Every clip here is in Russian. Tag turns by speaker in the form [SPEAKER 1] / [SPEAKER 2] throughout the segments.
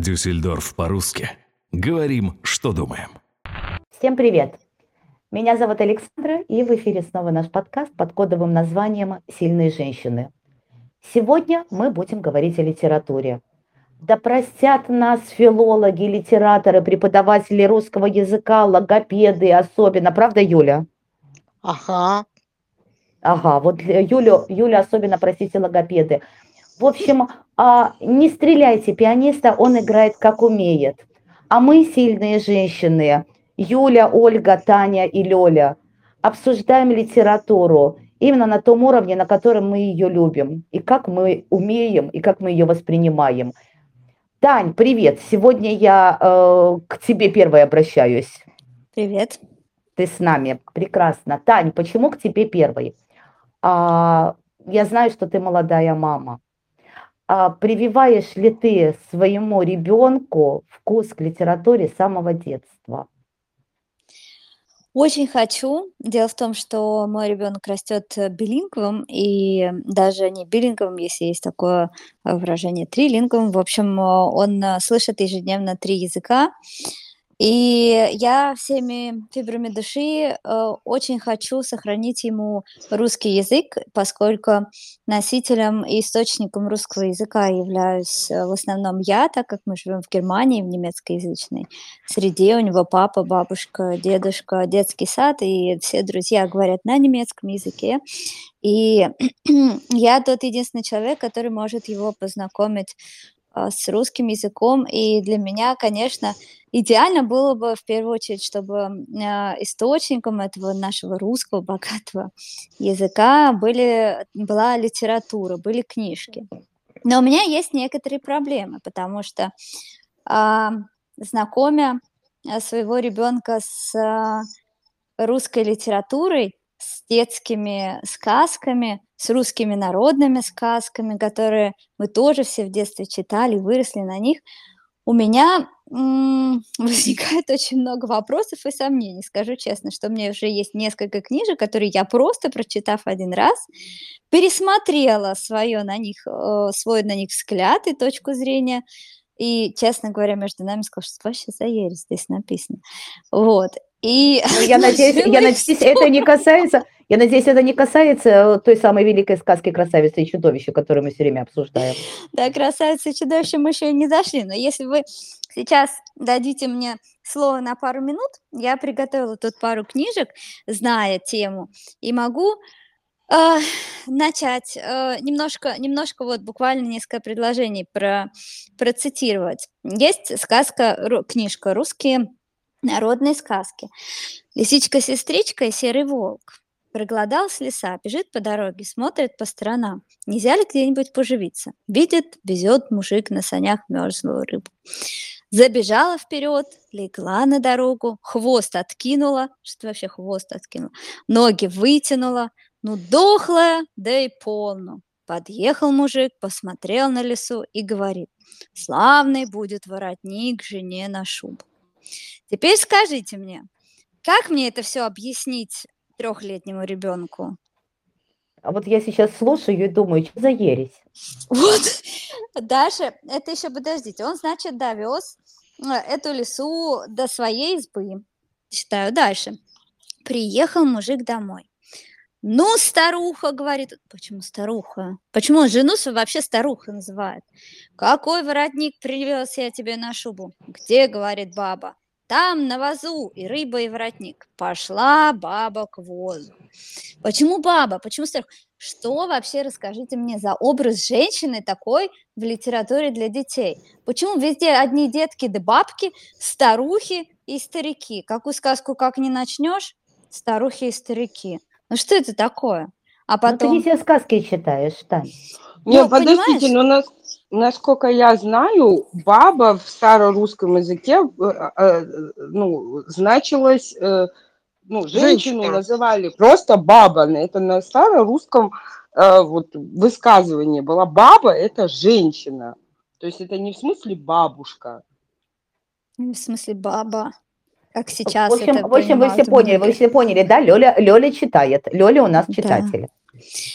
[SPEAKER 1] Дюссельдорф по-русски. Говорим, что думаем.
[SPEAKER 2] Всем привет! Меня зовут Александра, и в эфире снова наш подкаст под кодовым названием «Сильные женщины». Сегодня мы будем говорить о литературе. Да простят нас филологи, литераторы, преподаватели русского языка, логопеды особенно. Правда, Юля?
[SPEAKER 3] Ага.
[SPEAKER 2] Ага, вот Юлю, Юля особенно, простите, логопеды. В общем, а, не стреляйте пианиста, он играет как умеет. А мы, сильные женщины, Юля, Ольга, Таня и Лёля, обсуждаем литературу именно на том уровне, на котором мы ее любим, и как мы умеем, и как мы ее воспринимаем. Тань, привет! Сегодня я э, к тебе первой обращаюсь.
[SPEAKER 3] Привет.
[SPEAKER 2] Ты с нами. Прекрасно. Тань, почему к тебе первой? А, я знаю, что ты молодая мама. А прививаешь ли ты своему ребенку вкус к литературе с самого детства?
[SPEAKER 3] Очень хочу. Дело в том, что мой ребенок растет билингвом, и даже не билингвом, если есть такое выражение, трилингвом. В общем, он слышит ежедневно три языка. И я всеми фибрами души э, очень хочу сохранить ему русский язык, поскольку носителем и источником русского языка являюсь э, в основном я, так как мы живем в Германии, в немецкоязычной среде. У него папа, бабушка, дедушка, детский сад, и все друзья говорят на немецком языке. И я тот единственный человек, который может его познакомить с русским языком. И для меня, конечно, идеально было бы в первую очередь, чтобы а, источником этого нашего русского богатого языка были, была литература, были книжки. Но у меня есть некоторые проблемы, потому что а, знакомя своего ребенка с русской литературой, с детскими сказками, с русскими народными сказками, которые мы тоже все в детстве читали, выросли на них, у меня м- возникает очень много вопросов и сомнений. Скажу честно, что у меня уже есть несколько книжек, которые я просто, прочитав один раз, пересмотрела свое на них, э, свой на них взгляд и точку зрения, и, честно говоря, между нами сказала, что вообще за ересь здесь написано. Вот. И
[SPEAKER 2] ну, я надеюсь, я надеюсь, это не касается, я надеюсь, это не касается э, той самой великой сказки «Красавица и чудовище», которую мы все время обсуждаем.
[SPEAKER 3] Да, «Красавица и чудовище» мы еще не дошли, но если вы сейчас дадите мне слово на пару минут, я приготовила тут пару книжек, зная тему, и могу э, начать э, немножко, немножко вот буквально несколько предложений про, процитировать. Есть сказка, книжка «Русские народные сказки. Лисичка-сестричка и серый волк. Проголодался лиса, бежит по дороге, смотрит по сторонам. Нельзя ли где-нибудь поживиться? Видит, везет мужик на санях мерзлую рыбу. Забежала вперед, легла на дорогу, хвост откинула, что вообще хвост откинула, ноги вытянула, ну дохлая, да и полну. Подъехал мужик, посмотрел на лесу и говорит, славный будет воротник жене на шубу. Теперь скажите мне, как мне это все объяснить трехлетнему ребенку?
[SPEAKER 2] А вот я сейчас слушаю и думаю, что за ересь?
[SPEAKER 3] Вот, Даша, это еще подождите, он, значит, довез э, эту лесу до своей избы. Читаю дальше. Приехал мужик домой. Ну, старуха, говорит. Почему старуха? Почему он жену свою вообще старуха называет? Какой воротник привез я тебе на шубу? Где, говорит баба? Там на вазу и рыба, и воротник. Пошла баба к возу. Почему баба? Почему старуха? Что вообще, расскажите мне, за образ женщины такой в литературе для детей? Почему везде одни детки да бабки, старухи и старики? Какую сказку как не начнешь, старухи и старики. Ну что это такое?
[SPEAKER 2] А потом... Ну, ты не все сказки читаешь, Тань.
[SPEAKER 4] Не, ну, подождите, но нас, насколько я знаю, баба в старорусском языке э, э, ну, значилась, э, ну, женщину Женщина. называли просто баба. Это на старорусском э, вот, высказывание было. Баба – это женщина. То есть это не в смысле бабушка.
[SPEAKER 3] В смысле баба. Как сейчас
[SPEAKER 2] в общем, в общем вы все поняли, вы все поняли, да? Лёля, Лёля читает. Лёля у нас читатель.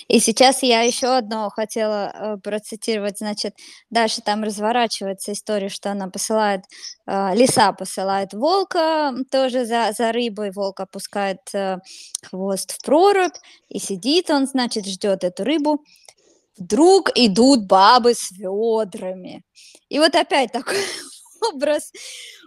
[SPEAKER 3] И сейчас я еще одно хотела э, процитировать, значит, дальше там разворачивается история, что она посылает, э, лиса посылает волка тоже за, за рыбой, волк опускает э, хвост в прорубь, и сидит он, значит, ждет эту рыбу, вдруг идут бабы с ведрами. И вот опять такой образ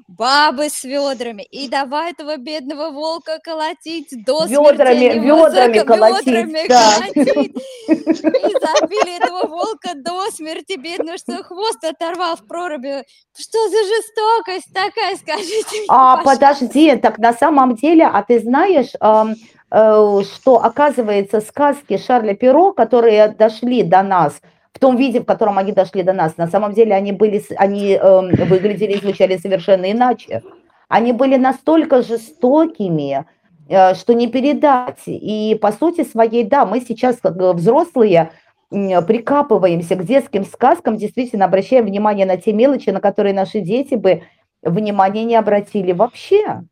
[SPEAKER 3] бабы с ведрами. И давай этого бедного волка колотить до
[SPEAKER 2] ведрами, смерти. Ведрами колотить, ведрами да. колотить.
[SPEAKER 3] И забили этого волка до смерти, бедного, что хвост оторвал в проруби. Что за жестокость такая, скажите
[SPEAKER 2] А, подожди, так на самом деле, а ты знаешь, э, что, оказывается, сказки Шарля Перо, которые дошли до нас – в том виде, в котором они дошли до нас. На самом деле они, были, они э, выглядели и звучали совершенно иначе. Они были настолько жестокими, э, что не передать. И по сути своей, да, мы сейчас, как взрослые, прикапываемся к детским сказкам, действительно обращаем внимание на те мелочи, на которые наши дети бы внимания не обратили вообще.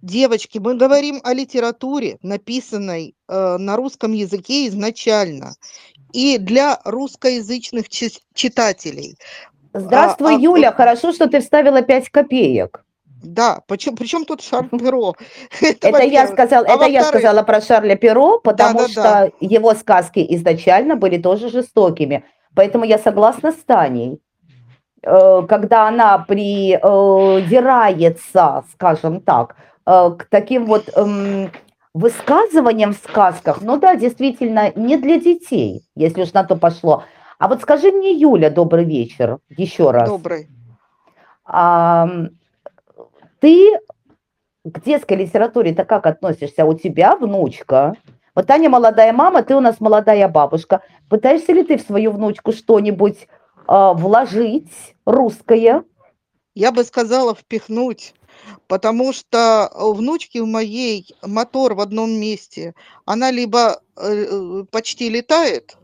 [SPEAKER 5] Девочки, мы говорим о литературе, написанной э, на русском языке изначально и для русскоязычных читателей.
[SPEAKER 2] Здравствуй, а, а Юля, а, хорошо, что ты вставила 5 копеек.
[SPEAKER 5] Да, причем, причем тут Шарль Перо?
[SPEAKER 2] Это, это я сказала, а это я сказала про Шарля Перо, потому да, да, что да. его сказки изначально были тоже жестокими. Поэтому я согласна с Таней. Э, когда она придирается, скажем так, э, к таким вот эм, высказываниям в сказках, ну да, действительно, не для детей, если уж на то пошло. А вот скажи мне, Юля, добрый вечер, еще раз.
[SPEAKER 5] Добрый.
[SPEAKER 2] А, ты к детской литературе-то как относишься? У тебя внучка, вот Таня молодая мама, ты у нас молодая бабушка. Пытаешься ли ты в свою внучку что-нибудь э, вложить русское?
[SPEAKER 5] Я бы сказала, впихнуть потому что у внучки у моей мотор в одном месте. Она либо э, почти летает,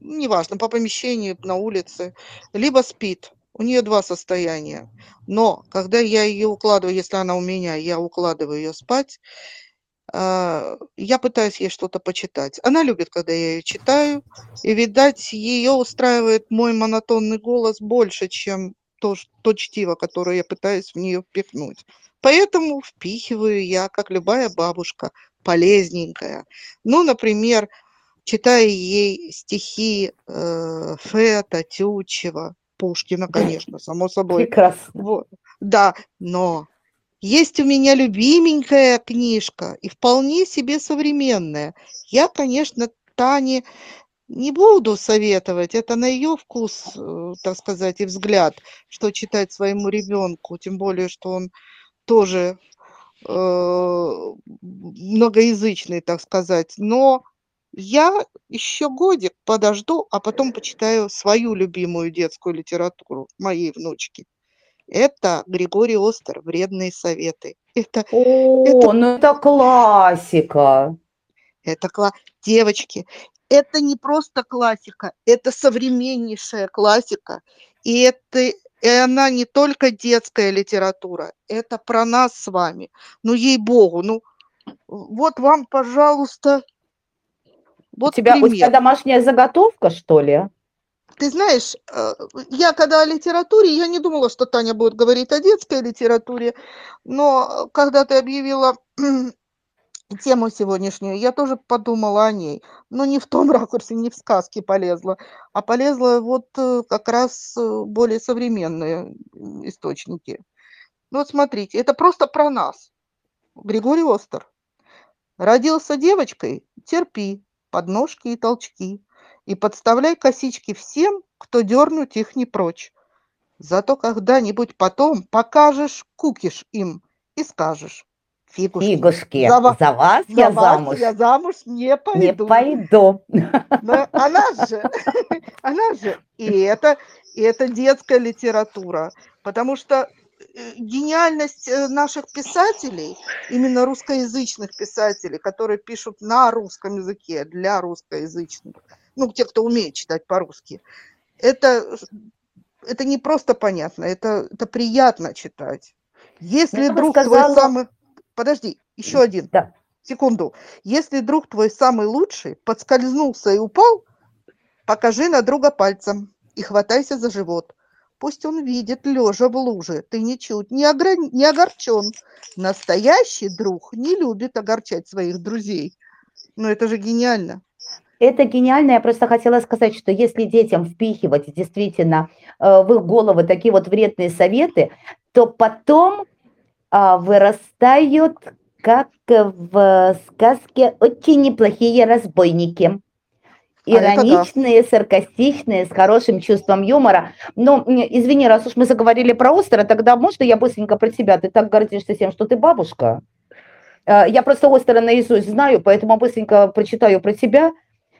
[SPEAKER 5] неважно, по помещению, на улице, либо спит. У нее два состояния. Но когда я ее укладываю, если она у меня, я укладываю ее спать, а, я пытаюсь ей что-то почитать. Она любит, когда я ее читаю, и, видать, ее устраивает мой монотонный голос больше, чем то, то чтиво, которое я пытаюсь в нее впихнуть. Поэтому впихиваю я, как любая бабушка, полезненькая. Ну, например, читая ей стихи э, Фета, Тютчева, Пушкина, конечно, само собой.
[SPEAKER 2] Прекрасно.
[SPEAKER 5] Вот. Да, но есть у меня любименькая книжка и вполне себе современная. Я, конечно, Тане не буду советовать, это на ее вкус, э, так сказать, и взгляд, что читать своему ребенку, тем более, что он тоже э, многоязычный, так сказать. Но я еще годик подожду, а потом почитаю свою любимую детскую литературу моей внучки. Это Григорий Остер «Вредные советы».
[SPEAKER 2] Это, О, это, ну это классика.
[SPEAKER 5] Это класс. Девочки, это не просто классика, это современнейшая классика. И, это, и она не только детская литература, это про нас с вами. Ну, ей-богу, ну, вот вам, пожалуйста,
[SPEAKER 2] вот у тебя, пример. у тебя домашняя заготовка, что ли?
[SPEAKER 5] Ты знаешь, э, я когда о литературе, я не думала, что Таня будет говорить о детской литературе, но когда ты объявила тему сегодняшнюю, я тоже подумала о ней, но не в том ракурсе, не в сказке полезла, а полезла вот э, как раз э, более современные источники. Ну вот смотрите, это просто про нас. Григорий Остер. Родился девочкой, терпи, подножки и толчки, и подставляй косички всем, кто дернуть их не прочь. Зато когда-нибудь потом покажешь кукиш им и скажешь,
[SPEAKER 2] Фигушки. Фигушки. За, вас, за вас за я вас замуж.
[SPEAKER 5] Я замуж не пойду.
[SPEAKER 2] Не пойду.
[SPEAKER 5] Но она же, она же, и это, и это детская литература, потому что э, гениальность э, наших писателей, именно русскоязычных писателей, которые пишут на русском языке для русскоязычных, ну, те, кто умеет читать по-русски, это, это не просто понятно, это, это приятно читать. Если ну, друг сказала... твой самый подожди, еще один.
[SPEAKER 2] Да.
[SPEAKER 5] секунду. Если друг твой самый лучший подскользнулся и упал, покажи на друга пальцем и хватайся за живот. Пусть он видит, лежа в луже, ты ничуть не, огр... не огорчен. Настоящий друг не любит огорчать своих друзей. Ну это же гениально.
[SPEAKER 2] Это гениально. Я просто хотела сказать, что если детям впихивать действительно э, в их головы такие вот вредные советы, то потом вырастают, как в сказке, очень неплохие разбойники. А Ироничные, саркастичные, с хорошим чувством юмора. Но, извини, раз уж мы заговорили про Остера, тогда можно я быстренько про тебя? Ты так гордишься тем, что ты бабушка. Э, я просто Остера наизусть знаю, поэтому быстренько прочитаю про тебя.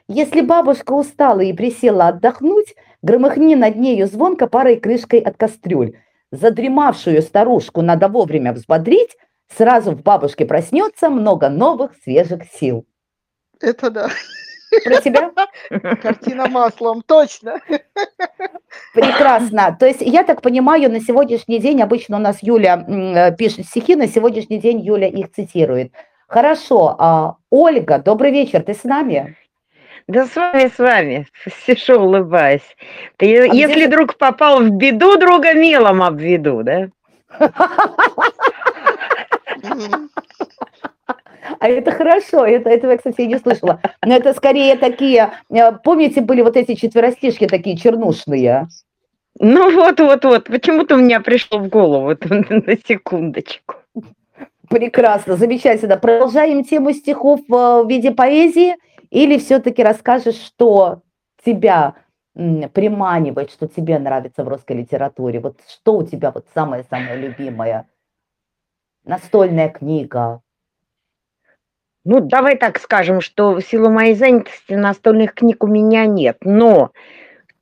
[SPEAKER 2] Если бабушка устала и присела отдохнуть, громыхни над нею звонко парой крышкой от кастрюль. Задремавшую старушку надо вовремя взбодрить, сразу в бабушке проснется много новых свежих сил.
[SPEAKER 5] Это да.
[SPEAKER 2] Про тебя?
[SPEAKER 5] Картина маслом, точно.
[SPEAKER 2] Прекрасно. То есть, я так понимаю, на сегодняшний день, обычно у нас Юля э, пишет стихи, на сегодняшний день Юля их цитирует. Хорошо. А, Ольга, добрый вечер, ты с нами?
[SPEAKER 6] Да с вами, с вами, сижу, улыбаюсь. Ты, а если где... друг попал в беду, друга мелом обведу, да?
[SPEAKER 2] А это хорошо, это, этого я, кстати, не слышала. Но это скорее такие, э, помните, были вот эти четверостишки такие чернушные?
[SPEAKER 6] Ну вот, вот, вот, почему-то у меня пришло в голову на секундочку.
[SPEAKER 2] Прекрасно, замечательно. Продолжаем тему стихов э, в виде поэзии или все-таки расскажешь, что тебя приманивает, что тебе нравится в русской литературе? Вот что у тебя вот самое-самое любимое? Настольная книга,
[SPEAKER 6] ну, давай так скажем, что в силу моей занятости настольных книг у меня нет, но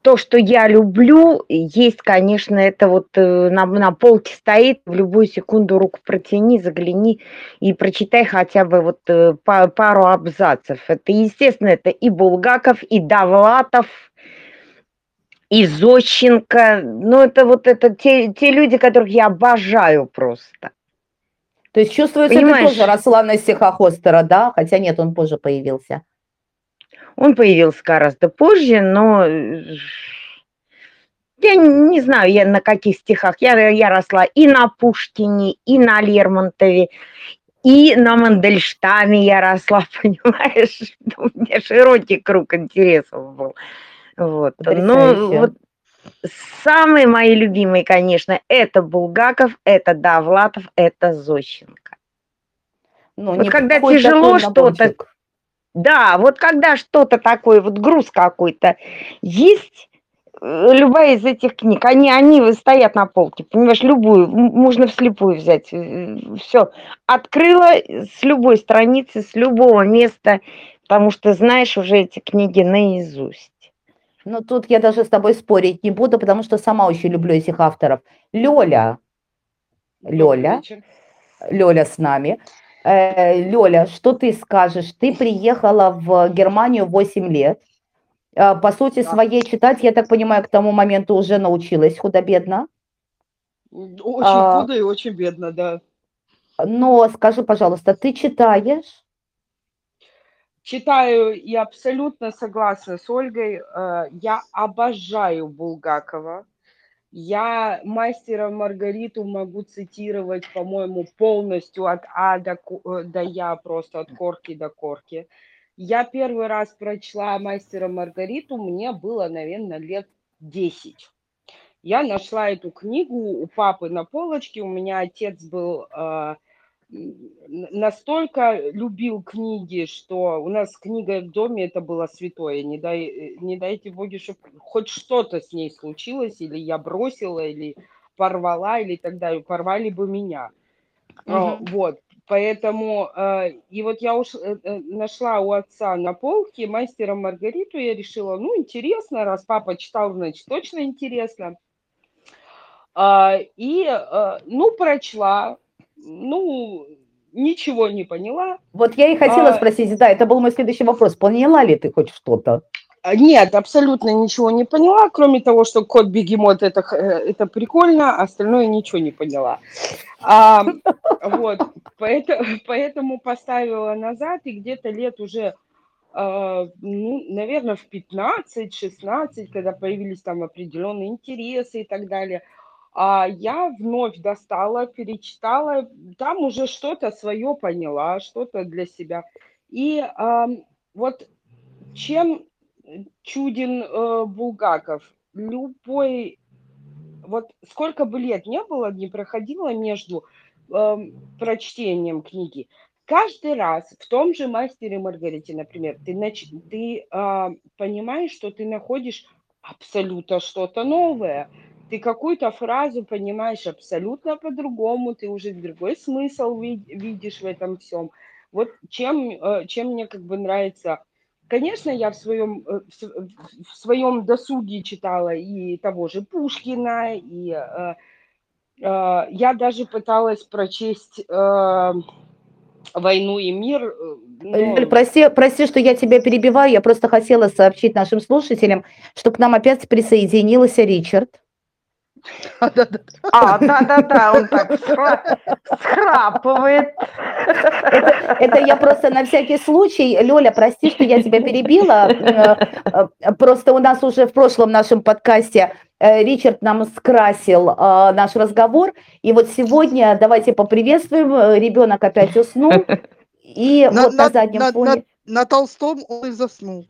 [SPEAKER 6] то, что я люблю, есть, конечно, это вот э, на, на полке стоит, в любую секунду руку протяни, загляни и прочитай хотя бы вот э, пару абзацев. Это, естественно, это и Булгаков, и Давлатов, и Зощенко. Ну, это вот это те, те люди, которых я обожаю просто.
[SPEAKER 2] То есть чувствуется, Понимаешь, ты тоже росла на стихах Остера, да? Хотя нет, он позже появился.
[SPEAKER 6] Он появился гораздо позже, но э, я не знаю, я на каких стихах. Я, я росла и на Пушкине, и на Лермонтове, и на Мандельштаме я росла, понимаешь? У меня широкий круг интересов был. Вот. Ну, вот Самые мои любимые, конечно, это Булгаков, это Давлатов, это Зощенко. Ну, вот когда тяжело что-то... Да, вот когда что-то такое, вот груз какой-то есть, э, любая из этих книг, они, они стоят на полке, понимаешь, любую, можно вслепую взять, э, все, открыла с любой страницы, с любого места, потому что знаешь уже эти книги наизусть.
[SPEAKER 2] Ну, тут я даже с тобой спорить не буду, потому что сама очень люблю этих авторов. Лёля. Лёля. Лёля с нами. Э, Лёля, что ты скажешь? Ты приехала в Германию 8 лет. Э, по сути да. своей читать, я так понимаю, к тому моменту уже научилась худо-бедно.
[SPEAKER 4] Очень а, худо и очень бедно, да.
[SPEAKER 2] Но скажи, пожалуйста, ты читаешь?
[SPEAKER 4] Читаю и абсолютно согласна с Ольгой. Э, я обожаю Булгакова. Я мастера Маргариту могу цитировать, по-моему, полностью от А до, э, до Я, просто от корки до корки. Я первый раз прочла мастера Маргариту, мне было, наверное, лет 10. Я нашла эту книгу у папы на полочке. У меня отец был э, настолько любил книги, что у нас книга в доме это было святое. Не, дай, не дайте боги, чтобы хоть что-то с ней случилось, или я бросила, или порвала, или так далее. Порвали бы меня. Угу. Вот. Поэтому, э, и вот я уж э, э, нашла у отца на полке мастера Маргариту, я решила, ну, интересно, раз папа читал, значит, точно интересно. А, и, ну, прочла, ну, ничего не поняла.
[SPEAKER 2] Вот я и хотела а, спросить, да, это был мой следующий вопрос. Поняла ли ты хоть что-то?
[SPEAKER 4] А, нет, абсолютно ничего не поняла, кроме того, что кот бегемот это, э, это прикольно, а остальное ничего не поняла. А, вот. поэтому, поэтому поставила назад, и где-то лет уже, э, ну, наверное, в 15-16, когда появились там определенные интересы и так далее, а я вновь достала, перечитала, там уже что-то свое поняла, что-то для себя. И вот чем чуден э, Булгаков? Любой, вот сколько бы лет не было, не проходило между э, прочтением книги, каждый раз в том же «Мастере Маргарите», например, ты, нач... ты э, понимаешь, что ты находишь абсолютно что-то новое. Ты какую-то фразу понимаешь абсолютно по-другому, ты уже другой смысл видишь в этом всем. Вот чем, э, чем мне как бы нравится Конечно, я в своем, э, в своем досуге читала и того же Пушкина, и э, э, я даже пыталась прочесть э, «Войну и мир». Э,
[SPEAKER 2] но... Прости, прости, что я тебя перебиваю, я просто хотела сообщить нашим слушателям, что к нам опять присоединился Ричард.
[SPEAKER 6] А, да-да-да, он так схрапывает.
[SPEAKER 2] Это, это я просто на всякий случай, Лёля, прости, что я тебя перебила. Э, э, просто у нас уже в прошлом нашем подкасте э, Ричард нам скрасил наш разговор. И вот сегодня давайте поприветствуем. Ребенок опять уснул. И
[SPEAKER 5] на, вот на, на заднем на, фоне... На, на Толстом он и заснул.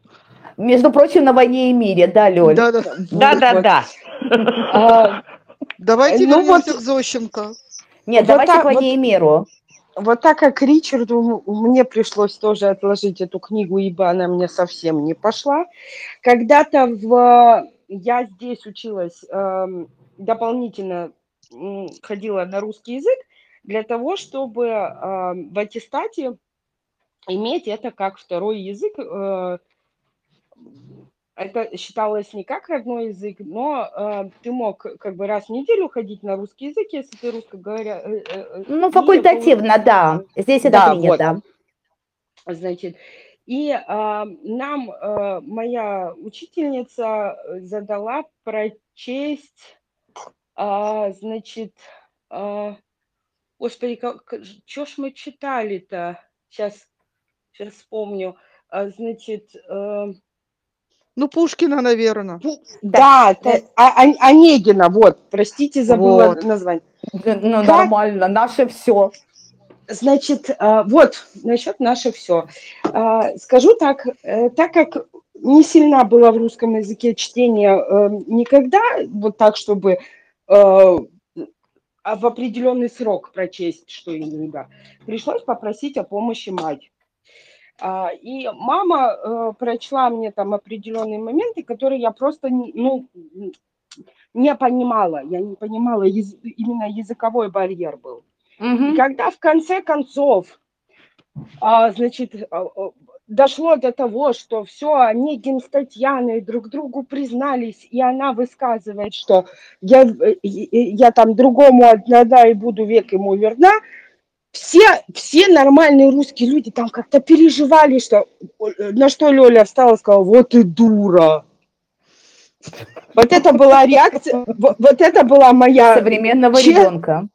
[SPEAKER 2] Между прочим, на войне и мире, да, Лёля?
[SPEAKER 6] Да-да-да.
[SPEAKER 5] А, давайте ну вернемся к Зощенко.
[SPEAKER 2] Нет, давайте к войне и миру.
[SPEAKER 4] Вот так как Ричарду мне пришлось тоже отложить эту книгу, ибо она мне совсем не пошла. Когда-то в... я здесь училась эм, дополнительно, ходила на русский язык для того, чтобы эм, в аттестате иметь это как второй язык э, это считалось не как родной язык, но э, ты мог как бы раз в неделю ходить на русский язык, если ты русскоговоря. Э,
[SPEAKER 2] э, э ну, факультативно, и, да. Здесь это да, принято.
[SPEAKER 4] Вот. Значит, и э, нам э, моя учительница задала прочесть, э, значит, э, господи, как, что ж мы читали-то? Сейчас, сейчас вспомню. Э, значит, э,
[SPEAKER 5] ну, Пушкина, наверное.
[SPEAKER 4] Да, да. А, а, Онегина, вот, простите, забыла вот. название.
[SPEAKER 2] Ну, как... нормально, наше все.
[SPEAKER 4] Значит, а, вот, насчет наше все. А, скажу так, э, так как не сильно было в русском языке чтение э, никогда, вот так, чтобы э, в определенный срок прочесть что-нибудь, пришлось попросить о помощи мать. А, и мама э, прочла мне там определенные моменты, которые я просто ну, не понимала. Я не понимала, именно языковой барьер был. Угу. И когда в конце концов, а, значит, а, дошло до того, что все, Онегин с Татьяной друг другу признались, и она высказывает, что я, э, я там другому одна и буду век ему верна, все, все нормальные русские люди там как-то переживали, что на что Лёля встала и сказала, вот и дура. Вот это была реакция, вот, вот это была моя...
[SPEAKER 2] Современного чест... ребенка.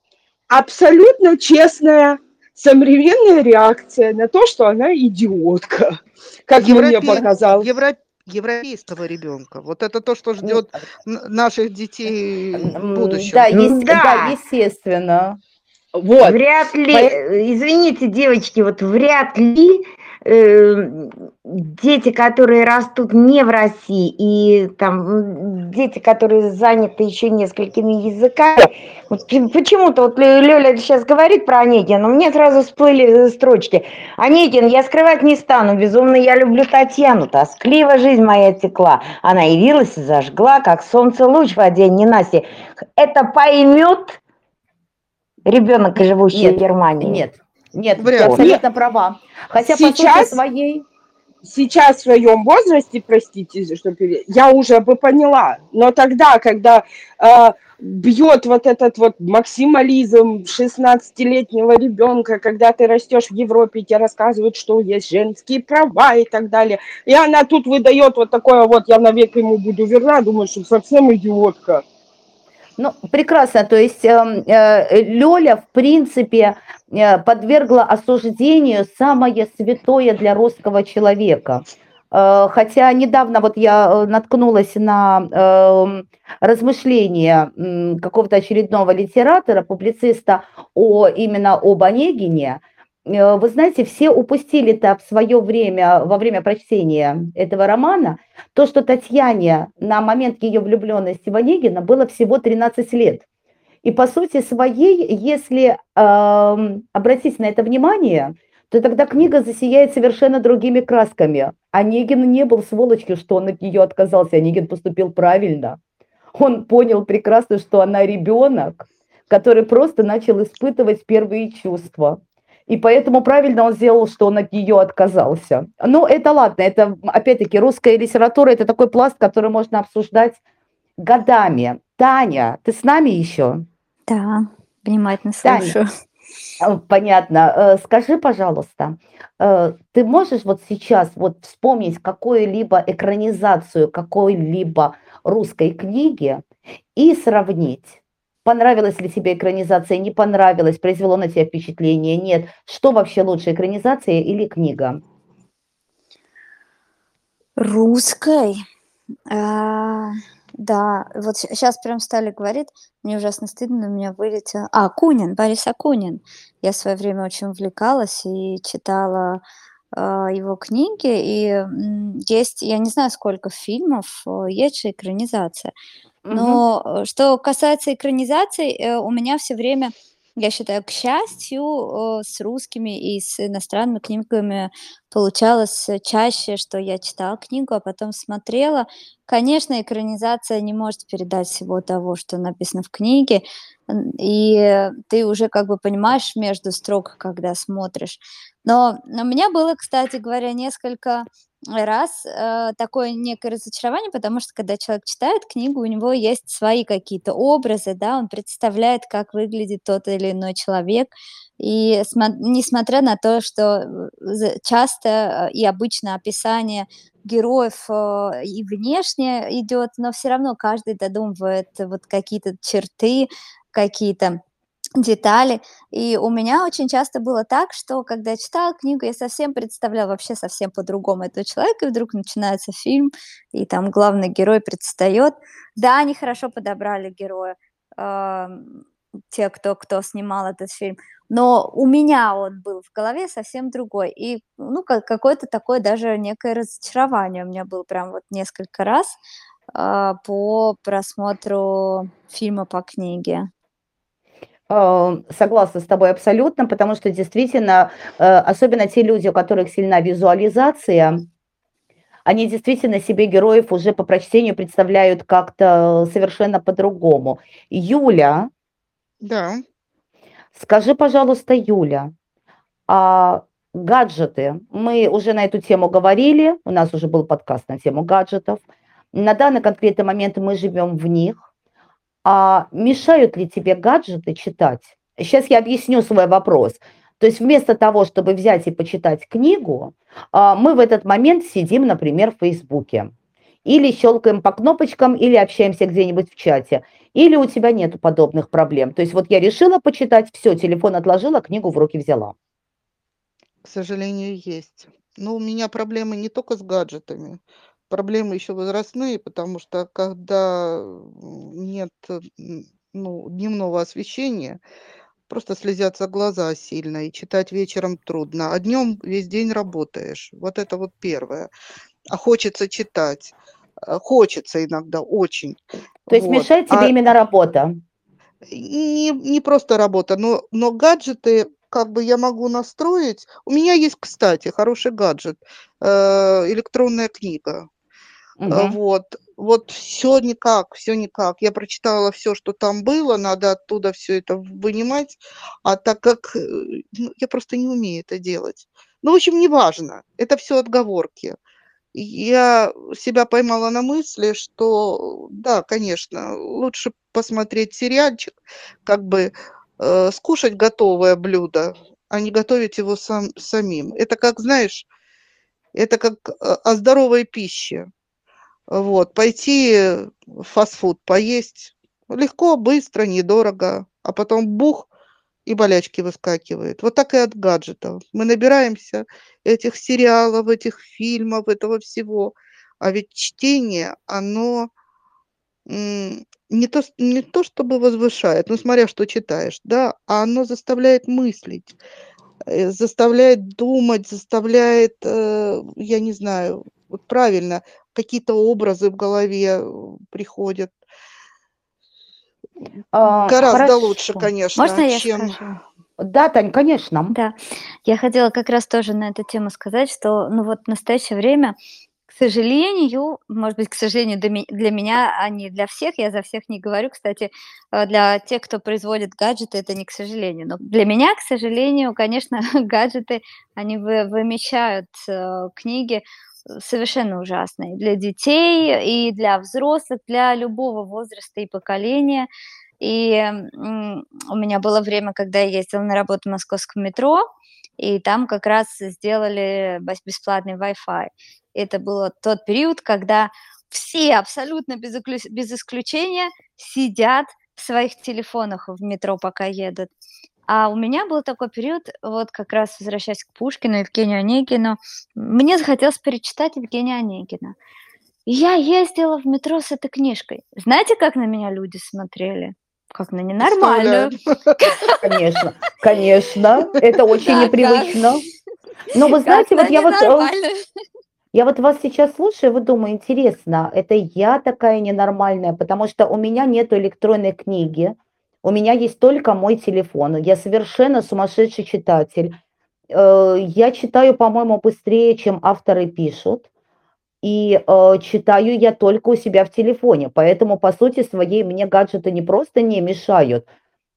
[SPEAKER 4] Абсолютно честная современная реакция на то, что она идиотка, как Европе... мне показалось.
[SPEAKER 5] Евро... Европейского ребенка. Вот это то, что ждет наших детей в будущем.
[SPEAKER 2] Да, есть, да. да естественно.
[SPEAKER 6] Вот. Вряд ли, По... извините, девочки, вот вряд ли э, дети, которые растут не в России, и там дети, которые заняты еще несколькими языками, вот почему-то вот Лёля сейчас говорит про Онегина, мне сразу всплыли строчки. Онегин, я скрывать не стану, безумно я люблю Татьяну, тоскливо жизнь моя текла, она явилась и зажгла, как солнце луч в воде ненастья. Это поймет ребенок, живущий нет, в Германии.
[SPEAKER 2] Нет, нет, Вряд. ты абсолютно нет. права. Хотя сейчас, по своей...
[SPEAKER 4] Сейчас в своем возрасте, простите, что я уже бы поняла, но тогда, когда э, бьет вот этот вот максимализм 16-летнего ребенка, когда ты растешь в Европе, тебе рассказывают, что есть женские права и так далее, и она тут выдает вот такое вот, я навек ему буду верна, думаю, что совсем идиотка.
[SPEAKER 2] Ну, прекрасно. То есть э, э, Лёля, в принципе, э, подвергла осуждению самое святое для русского человека. Э, хотя недавно вот я э, наткнулась на э, размышления э, какого-то очередного литератора, публициста о, именно об Онегине – вы знаете, все упустили-то в свое время, во время прочтения этого романа, то, что Татьяне на момент ее влюбленности в Онегина было всего 13 лет. И по сути своей, если э, обратить на это внимание, то тогда книга засияет совершенно другими красками. Онегин не был сволочью, что он от нее отказался. Онегин поступил правильно. Он понял прекрасно, что она ребенок, который просто начал испытывать первые чувства. И поэтому правильно он сделал, что он от нее отказался. Но это ладно, это опять-таки русская литература, это такой пласт, который можно обсуждать годами. Таня, ты с нами еще?
[SPEAKER 3] Да, внимательно слушаю.
[SPEAKER 2] Таня, понятно. Э, скажи, пожалуйста, э, ты можешь вот сейчас вот вспомнить какую-либо экранизацию какой-либо русской книги и сравнить Понравилась ли тебе экранизация, не понравилась, произвело на тебя впечатление, нет. Что вообще лучше, экранизация или книга?
[SPEAKER 3] Русской? А, да, вот сейчас прям стали говорить, мне ужасно стыдно, у меня вылетело... А, Кунин, Борис Акунин. Я в свое время очень увлекалась и читала э, его книги, и есть, я не знаю, сколько фильмов, есть же экранизация. Но э, что касается экранизаций, э, у меня все время, я считаю, к счастью, э, с русскими и с иностранными книгами получалось чаще, что я читала книгу, а потом смотрела. Конечно, экранизация не может передать всего того, что написано в книге, и ты уже как бы понимаешь между строк, когда смотришь. Но у меня было, кстати говоря, несколько раз э, такое некое разочарование, потому что когда человек читает книгу, у него есть свои какие-то образы, да, он представляет, как выглядит тот или иной человек, и несмотря на то, что э, часто э, и обычно описание героев э, и внешне идет, но все равно каждый додумывает вот какие-то черты, какие-то детали. И у меня очень часто было так, что когда я читала книгу, я совсем представляла вообще совсем по-другому этого человека, и вдруг начинается фильм, и там главный герой предстает. Да, они хорошо подобрали героя, э, те, кто, кто снимал этот фильм, но у меня он был в голове совсем другой. И, ну, как, какое-то такое даже некое разочарование у меня было прям вот несколько раз э, по просмотру фильма по книге.
[SPEAKER 2] Э, согласна с тобой абсолютно, потому что действительно, э, особенно те люди, у которых сильна визуализация, они действительно себе героев уже по прочтению представляют как-то совершенно по-другому. Юля.
[SPEAKER 5] Да.
[SPEAKER 2] Скажи, пожалуйста, Юля, а гаджеты, мы уже на эту тему говорили, у нас уже был подкаст на тему гаджетов. На данный конкретный момент мы живем в них а мешают ли тебе гаджеты читать? Сейчас я объясню свой вопрос. То есть вместо того, чтобы взять и почитать книгу, а, мы в этот момент сидим, например, в Фейсбуке. Или щелкаем по кнопочкам, или общаемся где-нибудь в чате. Или у тебя нет подобных проблем. То есть вот я решила почитать, все, телефон отложила, книгу в руки взяла.
[SPEAKER 5] К сожалению, есть. Но у меня проблемы не только с гаджетами проблемы еще возрастные, потому что когда нет ну, дневного освещения, просто слезятся глаза сильно, и читать вечером трудно. А днем весь день работаешь. Вот это вот первое. А хочется читать. А, хочется иногда очень.
[SPEAKER 2] То есть вот. мешает тебе а именно работа?
[SPEAKER 5] Не, не просто работа, но, но гаджеты как бы я могу настроить. У меня есть, кстати, хороший гаджет, э, электронная книга. Угу. Вот, вот все никак, все никак. Я прочитала все, что там было, надо оттуда все это вынимать, а так как э, ну, я просто не умею это делать. Ну, в общем, неважно, это все отговорки. Я себя поймала на мысли, что да, конечно, лучше посмотреть сериальчик, как бы э, скушать готовое блюдо, а не готовить его сам, самим. Это как, знаешь, это как э, о здоровой пище вот, пойти фастфуд поесть, Легко, быстро, недорого, а потом бух, и болячки выскакивают. Вот так и от гаджетов. Мы набираемся этих сериалов, этих фильмов, этого всего. А ведь чтение, оно не то, не то чтобы возвышает, ну смотря что читаешь, да, а оно заставляет мыслить, э, заставляет думать, заставляет, э, я не знаю, вот правильно, какие-то образы в голове э, приходят. А, Гораздо хорошо. лучше, конечно,
[SPEAKER 3] Можно я чем... скажу?
[SPEAKER 2] Да, Тань, конечно.
[SPEAKER 3] Да, я хотела как раз тоже на эту тему сказать, что ну вот в настоящее время сожалению, может быть, к сожалению, для меня, а не для всех, я за всех не говорю, кстати, э, для тех, кто производит гаджеты, это не к сожалению, но для меня, к сожалению, конечно, гаджеты, они вымещают э, книги совершенно ужасные для детей и для взрослых, для любого возраста и поколения. И у меня было время, когда я ездила на работу в московском метро, и там как раз сделали бесплатный Wi-Fi. Это был тот период, когда все абсолютно без, без исключения сидят в своих телефонах в метро, пока едут. А у меня был такой период, вот как раз возвращаясь к Пушкину, Евгению Онегину, мне захотелось перечитать Евгения Онегина. И я ездила в метро с этой книжкой. Знаете, как на меня люди смотрели? Как на ненормальную.
[SPEAKER 2] Конечно, конечно, это очень непривычно. Но вы знаете, вот я вот я вот вас сейчас слушаю, вы думаю, интересно, это я такая ненормальная, потому что у меня нет электронной книги, у меня есть только мой телефон, я совершенно сумасшедший читатель. Э, я читаю, по-моему, быстрее, чем авторы пишут, и э, читаю я только у себя в телефоне, поэтому, по сути своей, мне гаджеты не просто не мешают,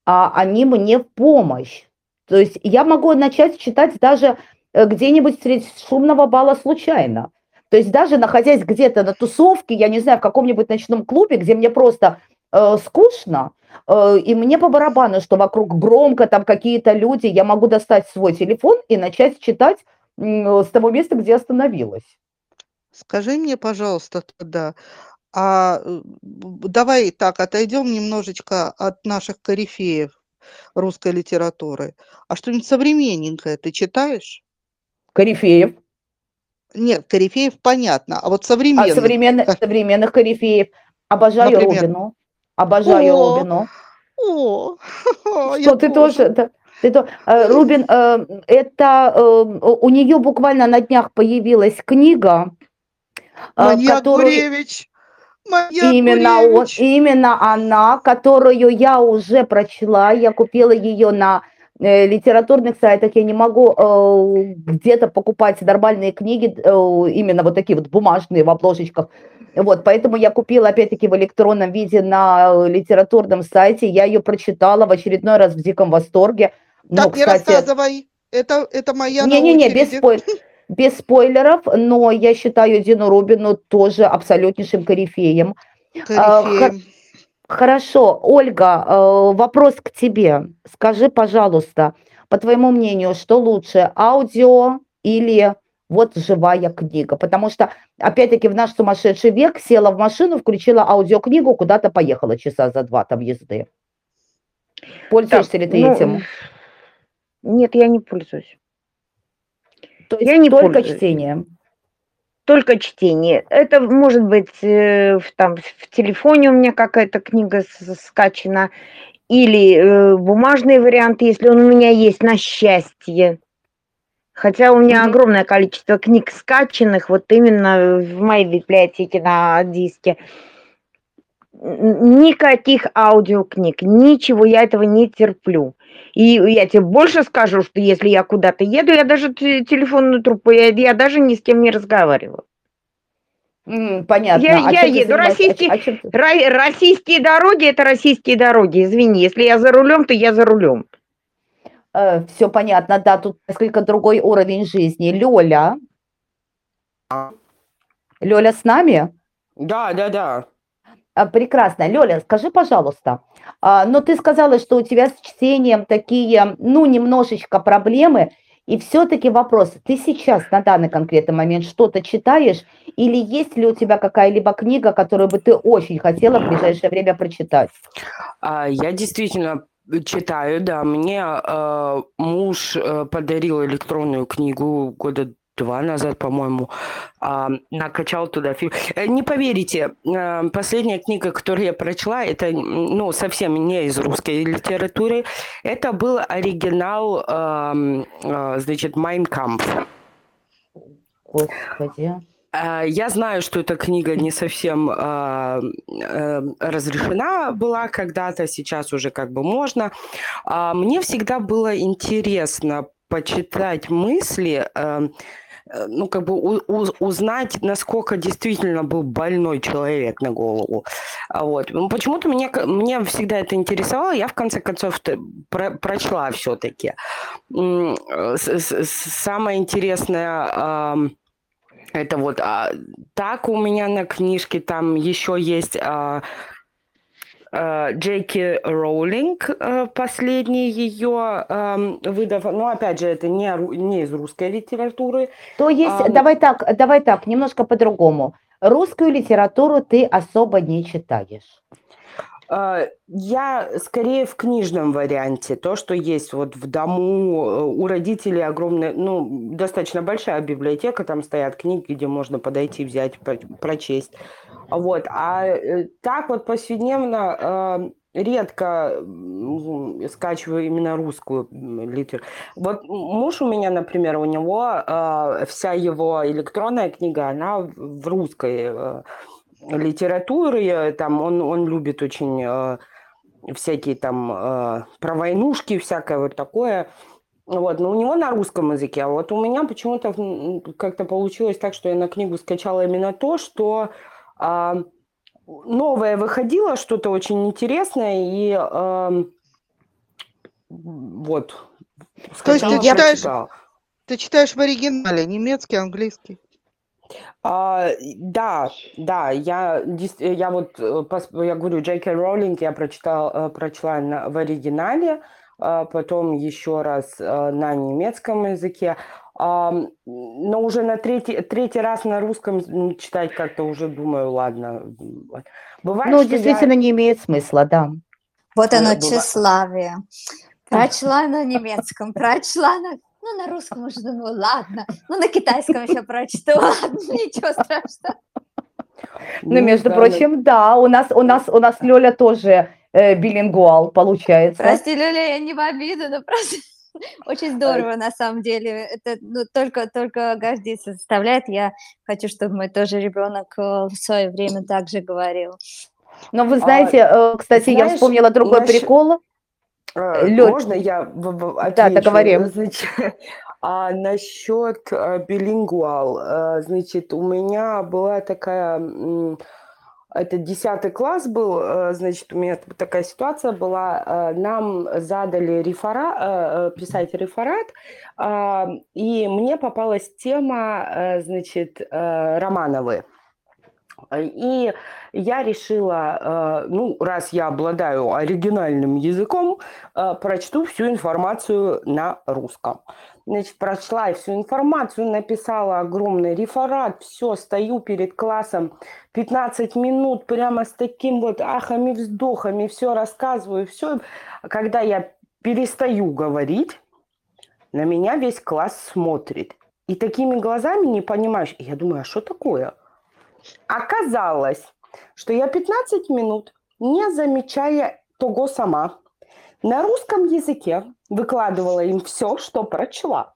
[SPEAKER 2] а они мне в помощь. То есть я могу начать читать даже Э, где-нибудь среди шумного бала случайно. То есть даже находясь где-то на тусовке, я не знаю, в каком-нибудь ночном клубе, где мне просто э, скучно, э, и мне по барабану, что вокруг громко, там какие-то люди, я могу достать свой телефон и начать читать э, с того места, где остановилась.
[SPEAKER 5] Скажи мне, пожалуйста, тогда, а э, давай так, отойдем немножечко от наших корифеев русской литературы. А что-нибудь современненькое ты читаешь?
[SPEAKER 2] Корифеев.
[SPEAKER 5] Нет, корифеев понятно, а вот современных.
[SPEAKER 2] А современных, современных корифеев. Обожаю Например? Рубину. Обожаю о, Рубину. О, Что ты тоже... тоже ты то, э, Рубин, э, это э, у нее буквально на днях появилась книга,
[SPEAKER 5] Маньяк которую... Гуревич.
[SPEAKER 2] Маньяк именно, он, именно она, которую я уже прочла, я купила ее на литературных сайтах я не могу э, где-то покупать нормальные книги, э, именно вот такие вот бумажные в обложечках. Вот, поэтому я купила, опять-таки, в электронном виде на литературном сайте. Я ее прочитала в очередной раз в диком восторге.
[SPEAKER 5] Так, ну, кстати, не рассказывай. Это, это моя
[SPEAKER 2] Не-не-не, без, спой... без спойлеров, но я считаю Дину Рубину тоже абсолютнейшим корифеем. корифеем. Хорошо, Ольга, э, вопрос к тебе. Скажи, пожалуйста, по твоему мнению, что лучше, аудио или вот живая книга? Потому что, опять-таки, в наш сумасшедший век села в машину, включила аудиокнигу, куда-то поехала часа за два там езды. Пользуешься так, ли ты ну, этим?
[SPEAKER 6] Нет, я не пользуюсь.
[SPEAKER 2] То есть я не только пользуюсь. чтение?
[SPEAKER 6] только чтение. Это может быть э, там в телефоне у меня какая-то книга скачана, или э, бумажный вариант, если он у меня есть, на счастье. Хотя у меня огромное количество книг скачанных, вот именно в моей библиотеке на диске. Никаких аудиокниг, ничего, я этого не терплю. И я тебе больше скажу, что если я куда-то еду, я даже телефонную трубку, я, я даже ни с кем не разговариваю.
[SPEAKER 2] понятно.
[SPEAKER 6] Я, а я еду. Российские, а, российские дороги – это российские дороги. Извини, если я за рулем, то я за рулем.
[SPEAKER 2] Э, все понятно, да, тут несколько другой уровень жизни. Лёля. Лёля с нами?
[SPEAKER 4] Да, да, да.
[SPEAKER 2] А, прекрасно. Лёля, скажи, пожалуйста, а, но ты сказала, что у тебя с чтением такие, ну, немножечко проблемы, И все-таки вопрос, ты сейчас на данный конкретный момент что-то читаешь, или есть ли у тебя какая-либо книга, которую бы ты очень хотела в ближайшее время прочитать?
[SPEAKER 4] А, я действительно читаю, да. Мне э, муж э, подарил электронную книгу года два назад, по-моему, э, накачал туда фильм. Э, не поверите, э, последняя книга, которую я прочла, это ну, совсем не из русской литературы. Это был оригинал, э, э, значит, «Майнкамп». Господи. Я знаю, что эта книга не совсем э, э, разрешена была когда-то, сейчас уже как бы можно. А мне всегда было интересно почитать мысли, э, ну, как бы у, у, узнать, насколько действительно был больной человек на голову. Вот. Ну, почему-то меня, мне всегда это интересовало, я в конце концов про, прочла все-таки. Самое интересное... Это вот а, так у меня на книжке там еще есть а, а, Джейки Роулинг, а, последний ее а, выдав. Но опять же, это не, не из русской литературы.
[SPEAKER 2] То есть, а, давай так, давай так, немножко по-другому. Русскую литературу ты особо не читаешь.
[SPEAKER 4] А, я скорее в книжном варианте. То, что есть вот в дому, э, у родителей огромная, ну, достаточно большая библиотека, там стоят книги, где можно подойти, взять, прочесть. Вот. А э, так вот повседневно а, редко скачиваю именно русскую литературу. Вот муж у меня, например, у него вся его электронная книга, она в русской э, литературы, там он, он любит очень э, всякие там э, про войнушки, всякое вот такое. Вот, но у него на русском языке. А вот у меня почему-то как-то получилось так, что я на книгу скачала именно то, что э, новое выходило, что-то очень интересное, и э, вот.
[SPEAKER 5] То есть ты читаешь, ты читаешь в оригинале немецкий, английский?
[SPEAKER 4] А, да, да, я, я вот, э, я говорю, Джейки Роллинг я прочитал, э, прочла на, в оригинале, а потом еще раз э, на немецком языке, но уже на третий, третий раз на русском читать как-то уже думаю, ладно.
[SPEAKER 2] Бывает, ну, действительно я... не имеет смысла, да.
[SPEAKER 3] Вот оно, тщеславие. Прочла на немецком, прочла на ну, на русском уже думаю, ладно. Ну, на китайском еще прочту, ладно, ничего страшного.
[SPEAKER 2] Ну, между прочим, да, у нас, у нас, у нас Лёля тоже э, билингвал получается.
[SPEAKER 3] Прости, Лёля, я не в обиду, но просто очень здорово, на самом деле. Это ну, только, только гордиться заставляет. Я хочу, чтобы мой тоже ребенок э, в свое время также говорил.
[SPEAKER 2] Но вы знаете, а, кстати, знаешь, я вспомнила другой наш... прикол.
[SPEAKER 4] А, Лёд... Можно я отвечу?
[SPEAKER 2] Да, договорим.
[SPEAKER 4] Значит, а насчет а, билингвал, а, значит, у меня была такая, это 10 класс был, значит, у меня такая ситуация была, нам задали реферат, писать реферат, и мне попалась тема, значит, Романовы. И я решила, э, ну, раз я обладаю оригинальным языком, э, прочту всю информацию на русском. Значит, прочла всю информацию, написала огромный реферат, все, стою перед классом 15 минут прямо с таким вот ахами, вздохами, все рассказываю, все. Когда я перестаю говорить, на меня весь класс смотрит. И такими глазами не понимаешь. Я думаю, а что такое? Оказалось, что я 15 минут, не замечая того сама, на русском языке выкладывала им все, что прочла.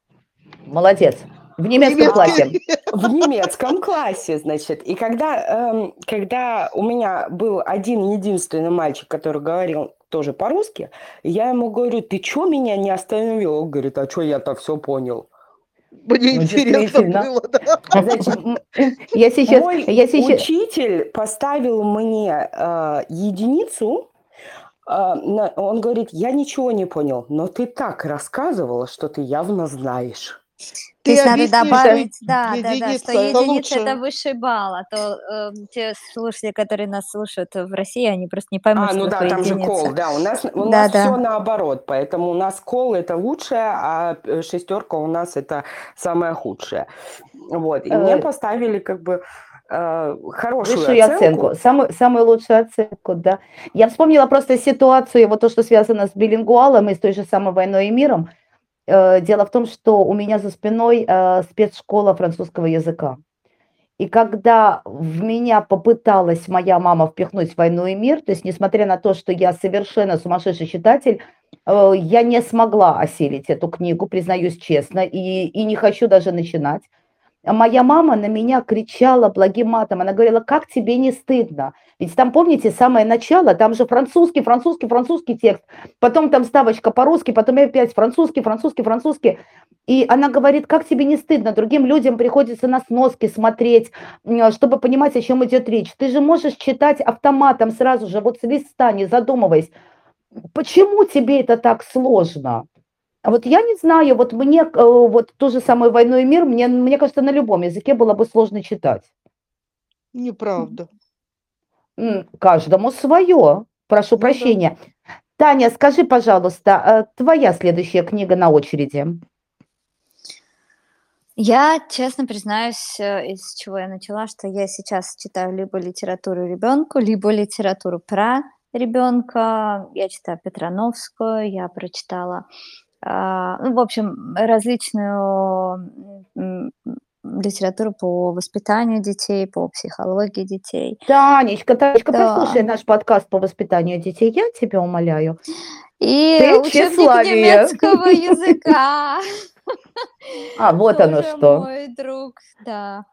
[SPEAKER 2] Молодец. В немецком классе.
[SPEAKER 4] В немецком классе, значит. И когда, эм, когда у меня был один единственный мальчик, который говорил тоже по-русски, я ему говорю, ты что меня не остановил? Он говорит, а что я-то все понял?
[SPEAKER 5] Мне ну, интересно было, да. А
[SPEAKER 4] я сейчас, Мой я сейчас... учитель поставил мне э, единицу, э, на, он говорит, я ничего не понял, но ты так рассказывала, что ты явно знаешь.
[SPEAKER 3] Ты То есть надо добавить, да, да, да, что единица это, высший балл, а то э, те слушатели, которые нас слушают в России, они просто не поймут,
[SPEAKER 4] а, ну да, там единица. же кол, да, у нас, у да, нас да. все наоборот, поэтому у нас кол это лучшее, а шестерка у нас это самое худшее. Вот, и мне э. поставили как бы э, хорошую Высшую оценку.
[SPEAKER 2] оценку. Самую, самую лучшую оценку, да. Я вспомнила просто ситуацию, вот то, что связано с билингвалом и с той же самой «Войной и миром». Э, дело в том, что у меня за спиной э, спецшкола французского языка. И когда в меня попыталась моя мама впихнуть «Войну и мир», то есть несмотря на то, что я совершенно сумасшедший читатель, я не смогла осилить эту книгу, признаюсь честно, и, и не хочу даже начинать моя мама на меня кричала благим матом. Она говорила, как тебе не стыдно? Ведь там, помните, самое начало, там же французский, французский, французский текст. Потом там ставочка по-русски, потом опять французский, французский, французский. И она говорит, как тебе не стыдно? Другим людям приходится на сноски смотреть, чтобы понимать, о чем идет речь. Ты же можешь читать автоматом сразу же, вот с листа, не задумываясь. Почему тебе это так сложно? А вот я не знаю, вот мне, э, вот ту же самую «Войну и мир», мне, мне кажется, на любом языке было бы сложно читать.
[SPEAKER 5] Неправда.
[SPEAKER 2] Каждому свое. Прошу ну, прощения. Да. Таня, скажи, пожалуйста, э, твоя следующая книга на очереди?
[SPEAKER 3] Я честно признаюсь, э, из чего я начала, что я сейчас читаю либо литературу ребенку, либо литературу про ребенка. Я читаю Петрановскую, я прочитала ну, в общем, различную литературу по воспитанию детей, по психологии детей.
[SPEAKER 2] Танечка, Танечка, да. послушай наш подкаст по воспитанию детей, я тебя умоляю.
[SPEAKER 3] И Ты учебник тщеславие. немецкого языка.
[SPEAKER 2] А, вот оно что.
[SPEAKER 3] мой друг, да.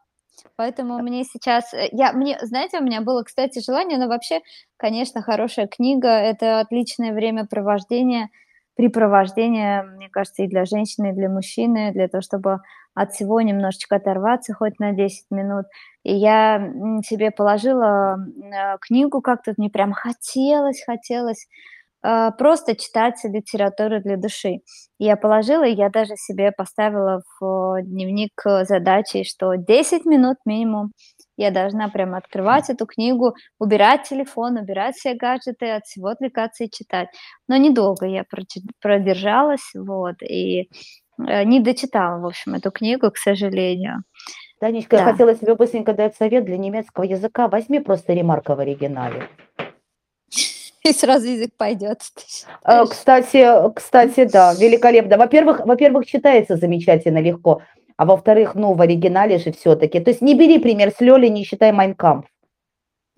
[SPEAKER 3] Поэтому мне сейчас, э, я, мне, знаете, у меня было, кстати, желание, но вообще, конечно, хорошая книга, это отличное времяпровождение, препровождение, мне кажется, и для женщины, и для мужчины, для того, чтобы от всего немножечко оторваться хоть на 10 минут. И я себе положила э, книгу как-то, мне прям хотелось, хотелось э, просто читать литературу для души. Я положила, и я даже себе поставила в дневник задачи, что 10 минут минимум я должна прямо открывать эту книгу, убирать телефон, убирать все гаджеты, от всего отвлекаться и читать. Но недолго я продержалась, вот, и э, не дочитала, в общем, эту книгу, к сожалению.
[SPEAKER 2] Танечка, да. я хотела тебе быстренько дать совет для немецкого языка. Возьми просто ремарка в оригинале.
[SPEAKER 3] И сразу язык пойдет.
[SPEAKER 2] Э, кстати, кстати, да, великолепно. Во-первых, во-первых, читается замечательно легко а во-вторых, ну, в оригинале же все-таки. То есть не бери пример с Лёли, не считай Майнкамп.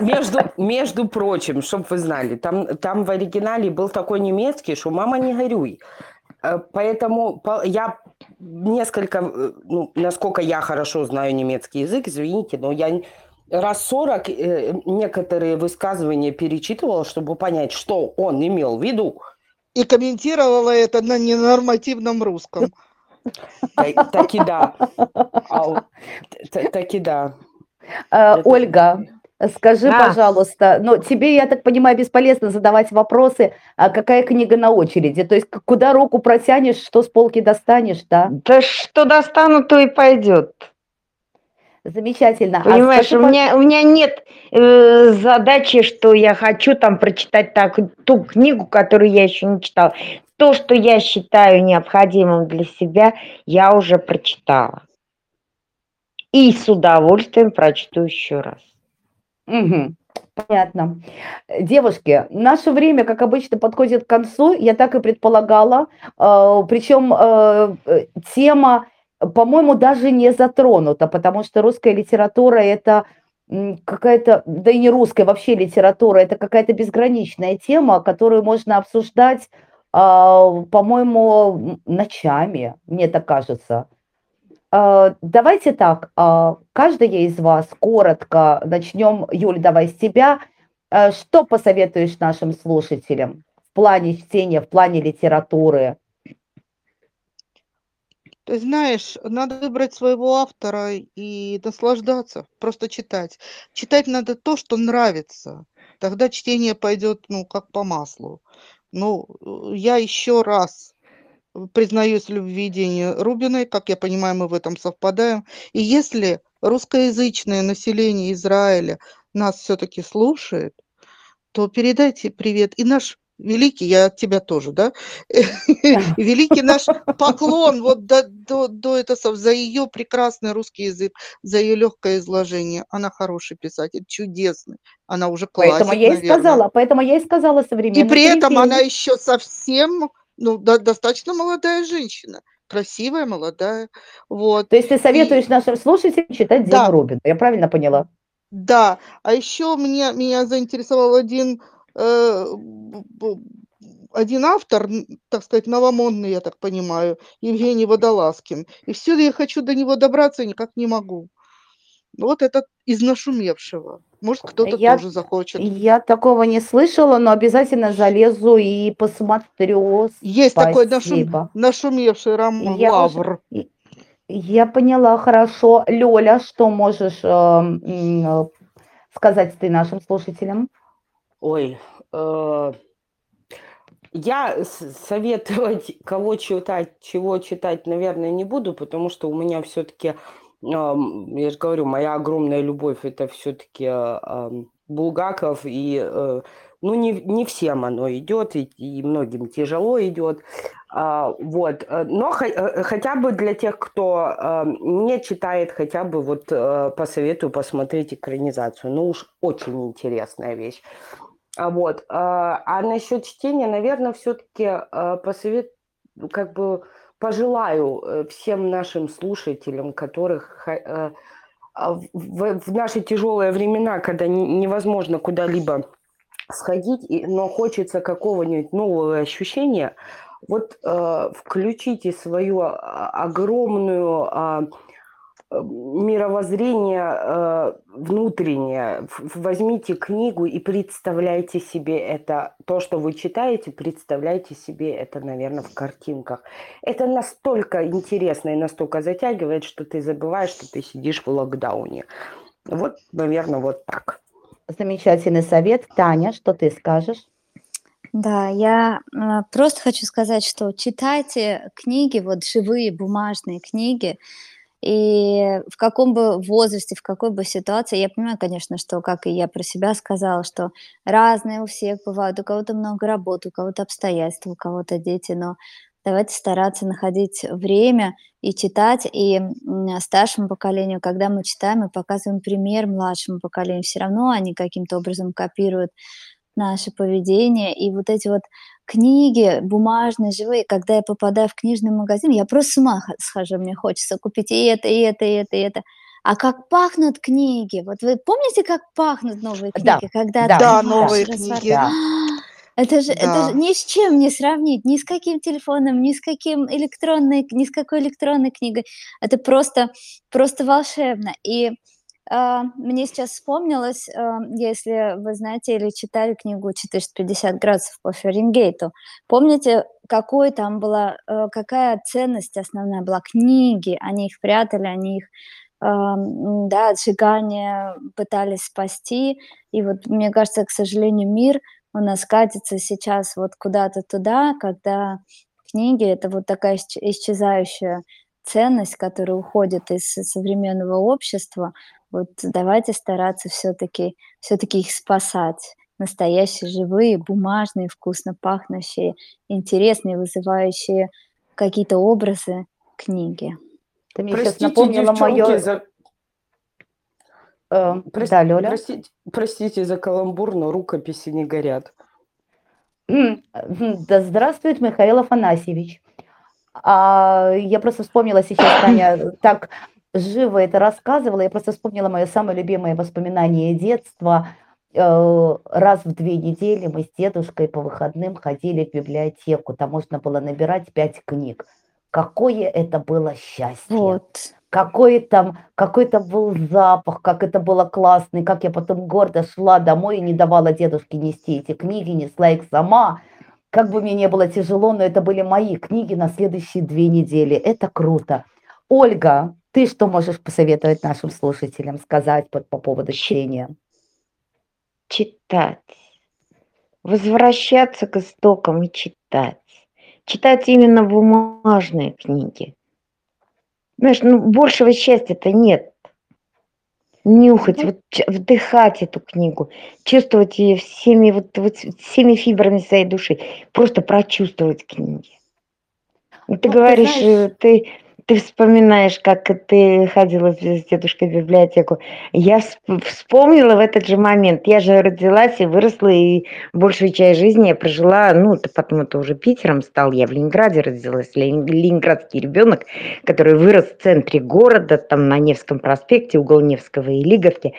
[SPEAKER 4] Между, между прочим, чтобы вы знали, там, там в оригинале был такой немецкий, что мама не горюй. Э, поэтому я несколько, э, ну, насколько я хорошо знаю немецкий язык, извините, но я раз 40 э, некоторые высказывания перечитывала, чтобы понять, что он имел в виду
[SPEAKER 5] и комментировала это на ненормативном русском.
[SPEAKER 4] Так и да. Так и да.
[SPEAKER 2] Ольга, скажи, да. пожалуйста, ну тебе, я так понимаю, бесполезно задавать вопросы, а какая книга на очереди? То есть куда руку протянешь, что с полки достанешь, да?
[SPEAKER 6] Да что достану, то и пойдет.
[SPEAKER 2] Замечательно.
[SPEAKER 6] А Понимаешь, а у, меня, у меня нет э, задачи, что я хочу там прочитать так, ту книгу, которую я еще не читала. То, что я считаю необходимым для себя, я уже прочитала. И с удовольствием прочту еще раз.
[SPEAKER 2] Угу. Понятно. Девушки, наше время, как обычно, подходит к концу. Я так и предполагала. Э, причем э, э, тема по-моему, даже не затронута, потому что русская литература – это какая-то, да и не русская вообще литература, это какая-то безграничная тема, которую можно обсуждать, а, по-моему, ночами, мне так кажется. А, давайте так, а, каждая из вас коротко начнем. Юль, давай с тебя. Что посоветуешь нашим слушателям в плане чтения, в плане литературы?
[SPEAKER 5] Ты знаешь, надо выбрать своего автора и наслаждаться, просто читать. Читать надо то, что нравится. Тогда чтение пойдет, ну, как по маслу. Ну, я еще раз признаюсь в любви Дене Рубиной, как я понимаю, мы в этом совпадаем. И если русскоязычное население Израиля нас все-таки слушает, то передайте привет. И наш великий, я от тебя тоже, да? Великий наш поклон вот до, до, до этого, за ее прекрасный русский язык, за ее легкое изложение. Она хороший писатель, чудесный. Она уже классик,
[SPEAKER 2] Поэтому я и сказала, поэтому я и сказала современный.
[SPEAKER 5] И при этом она еще совсем, ну, да, достаточно молодая женщина красивая, молодая. Вот.
[SPEAKER 2] То есть ты советуешь и... нашим слушателям читать Дину да. Рубин, я правильно поняла?
[SPEAKER 5] Да, а еще меня, меня заинтересовал один один автор, так сказать, новомодный, я так понимаю, Евгений Водолазкин. И все, я хочу до него добраться, никак не могу. Вот этот из нашумевшего. Может, кто-то я, тоже захочет.
[SPEAKER 2] Я такого не слышала, но обязательно залезу и посмотрю.
[SPEAKER 5] Есть Спасибо. такой нашум, нашумевший роман я Лавр.
[SPEAKER 2] Я поняла, хорошо. Лёля, что можешь э, э, сказать ты нашим слушателям?
[SPEAKER 4] Ой, э, я советовать, кого читать, чего читать, наверное, не буду, потому что у меня все-таки, я же говорю, моя огромная любовь это все-таки Булгаков, и э, ну не, не всем оно идет, и, и многим тяжело идет. А, вот. Но хотя бы для тех, кто не читает, хотя бы вот посоветую посмотреть экранизацию. Ну уж очень интересная вещь. А вот. А, а насчет чтения, наверное, все-таки а, посовет, как бы пожелаю э, всем нашим слушателям, которых э, в, наши тяжелые времена, когда невозможно куда-либо сходить, но хочется какого-нибудь нового ощущения, вот э, включите свою огромную мировоззрение э, внутреннее. Возьмите книгу и представляйте себе это. То, что вы читаете, представляйте себе это, наверное, в картинках. Это настолько интересно и настолько затягивает, что ты забываешь, что ты сидишь в локдауне. Вот, наверное, вот так.
[SPEAKER 2] Замечательный совет. Таня, что ты скажешь?
[SPEAKER 3] Да, я э, просто хочу сказать, что читайте книги, вот живые бумажные книги, и в каком бы возрасте, в какой бы ситуации, я понимаю, конечно, что, как и я про себя сказала, что разные у всех бывают, у кого-то много работы, у кого-то обстоятельства, у кого-то дети, но давайте стараться находить время и читать, и старшему поколению, когда мы читаем, мы показываем пример младшему поколению, все равно они каким-то образом копируют наше поведение, и вот эти вот книги бумажные, живые, когда я попадаю в книжный магазин, я просто с ума схожу, мне хочется купить и это, и это, и это, и это. А как пахнут книги? Вот вы помните, как пахнут новые книги?
[SPEAKER 5] Да,
[SPEAKER 3] когда
[SPEAKER 5] да, да новые книги. Да.
[SPEAKER 3] Это же, да. это же ни с чем не сравнить, ни с каким телефоном, ни с каким электронной, ни с какой электронной книгой. Это просто, просто волшебно. И мне сейчас вспомнилось, а, если вы знаете или читали книгу «450 градусов по Фаренгейту», помните, какой там была, а, какая ценность основная была? Книги, они их прятали, они их да, от сжигания пытались спасти. И вот, мне кажется, к сожалению, мир у нас катится сейчас вот куда-то туда, когда книги — это вот такая исчезающая ценность, которая уходит из современного общества, вот давайте стараться все-таки все-таки их спасать. Настоящие, живые, бумажные, вкусно пахнущие, интересные, вызывающие какие-то образы книги.
[SPEAKER 4] Ты мне Простите, сейчас напомнила мое... За... Э, Прости, да, Лёля? Простите, простите за каламбур, но рукописи не горят.
[SPEAKER 2] Да здравствует Михаил Афанасьевич. А, я просто вспомнила сейчас, Таня, так живо это рассказывала, я просто вспомнила мое самое любимое воспоминание детства. Э, раз в две недели мы с дедушкой по выходным ходили в библиотеку. Там можно было набирать пять книг. Какое это было счастье! Вот. Какой там, какой то был запах, как это было классно, и как я потом гордо шла домой и не давала дедушке нести эти книги, несла их сама. Как бы мне не было тяжело, но это были мои книги на следующие две недели. Это круто. Ольга, ты что можешь посоветовать нашим слушателям сказать по, по поводу чтения?
[SPEAKER 6] Читать. возвращаться к истокам и читать. Читать именно бумажные книги. Знаешь, ну большего счастья-то нет. Нюхать, вот, вдыхать эту книгу, чувствовать ее всеми, вот, вот, всеми фибрами своей души, просто прочувствовать книги. Ты ну, говоришь, ты, знаешь... ты ты вспоминаешь, как ты ходила с дедушкой в библиотеку. Я вспомнила в этот же момент. Я же родилась и выросла, и большую часть жизни я прожила, ну, ты потом это уже Питером стал, я в Ленинграде родилась, ленинградский ребенок, который вырос в центре города, там на Невском проспекте, угол Невского и Лиговки.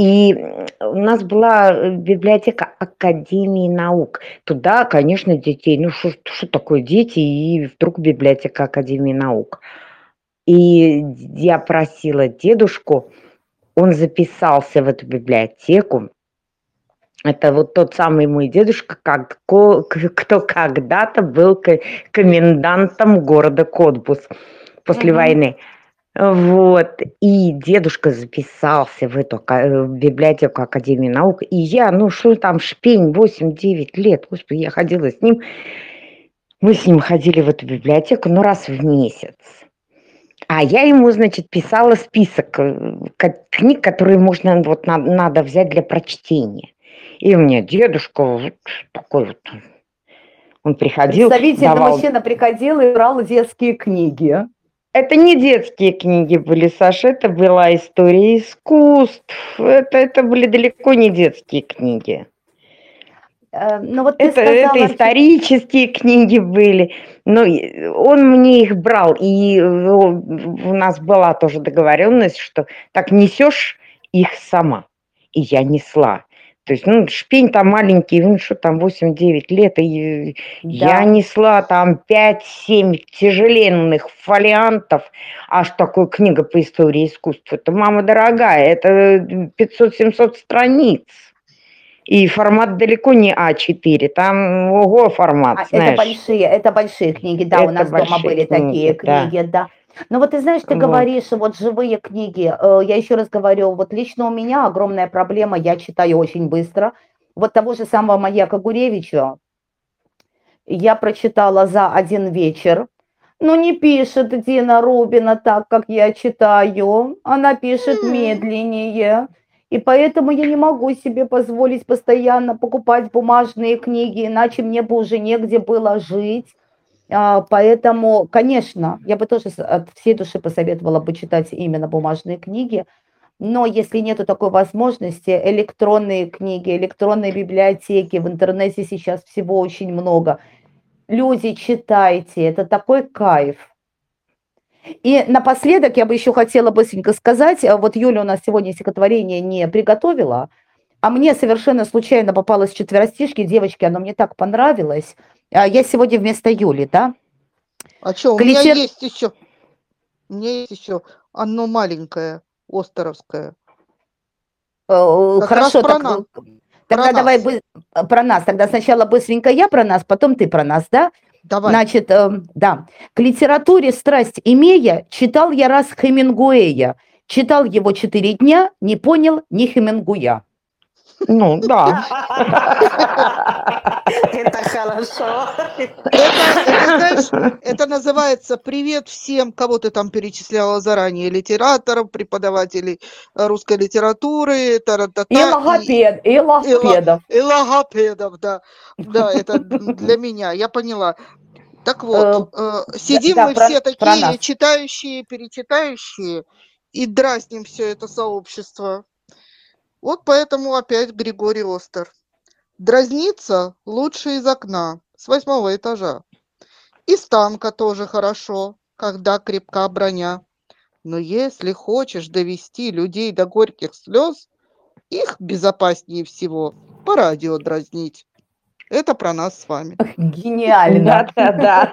[SPEAKER 6] И у нас была э, библиотека Академии наук. Туда, конечно, детей, ну что такое дети, и вдруг библиотека Академии наук. И я просила дедушку, он записался в эту библиотеку. Это вот тот самый мой дедушка, как, кто когда-то был комендантом города Котбус после mm-hmm. войны. Вот, и дедушка записался в эту в библиотеку Академии наук, и я, ну что там, шпень, 8-9 лет, господи, я ходила с ним, мы с ним ходили в эту библиотеку, ну, раз в месяц. А я ему, значит, писала список э, книг, которые можно, вот, надо, надо взять для прочтения. И у меня дедушка вот такой вот, он приходил.
[SPEAKER 2] Представительно, давал... мужчина приходил и брал детские книги.
[SPEAKER 6] Это не детские книги были, Саша, это была история искусств. Это, это были далеко не детские книги. Э, ну, вот это, сказала... это исторические книги были, но он мне их брал, и у нас была тоже договоренность, что так несешь их сама, и я несла. То есть, ну, шпень там маленький, ну, что там, 8-9 лет, и да. я несла там 5-7 тяжеленных фолиантов, аж такой книга по истории искусства. Это, мама дорогая, это 500-700 страниц. И формат далеко не А4, там ого формат, а,
[SPEAKER 2] знаешь. Это большие, это большие книги, да, это у нас дома были книги, такие книги, да. Ну вот ты знаешь, ты вот. говоришь, вот живые книги, э, я еще раз говорю, вот лично у меня огромная проблема, я читаю очень быстро. Вот того же самого Маяка Гуревича я прочитала за один вечер, но не пишет Дина Рубина так, как я читаю, она пишет медленнее. И поэтому я не могу себе позволить постоянно покупать бумажные книги, иначе мне бы уже негде было жить. А, поэтому, конечно, я бы тоже от всей души посоветовала бы читать именно бумажные книги, но если нет такой возможности, электронные книги, электронные библиотеки, в интернете сейчас всего очень много. Люди, читайте, это такой кайф. И напоследок я бы еще хотела быстренько сказать, вот Юля у нас сегодня стихотворение не приготовила, а мне совершенно случайно попалось четверостишки, девочки, оно мне так понравилось – а я сегодня вместо Юли, да?
[SPEAKER 5] А что, у Кличер... меня есть еще, у меня есть еще одно маленькое, Остеровское.
[SPEAKER 2] Э, как Хорошо, так, нас. тогда про давай нас. про нас. Тогда сначала быстренько я про нас, потом ты про нас, да?
[SPEAKER 5] Давай.
[SPEAKER 2] Значит, э, да. К литературе страсть имея, читал я раз Хемингуэя. Читал его четыре дня, не понял ни Хемингуя.
[SPEAKER 6] Ну, да.
[SPEAKER 5] Это хорошо. Это, знаешь, это называется «Привет всем, кого ты там перечисляла заранее, литераторов, преподавателей русской литературы,
[SPEAKER 2] таратата, и логопед, и, и логопедов.
[SPEAKER 5] И, и логопедов, да. Да, это для меня, я поняла. Так вот, э, э сидим да, мы про, все такие читающие, перечитающие, и дразним все это сообщество. Вот поэтому опять Григорий Остер. Дразниться лучше из окна, с восьмого этажа. Из танка тоже хорошо, когда крепка броня. Но если хочешь довести людей до горьких слез, их безопаснее всего по радио дразнить. Это про нас с вами.
[SPEAKER 2] Гениально. Да, да,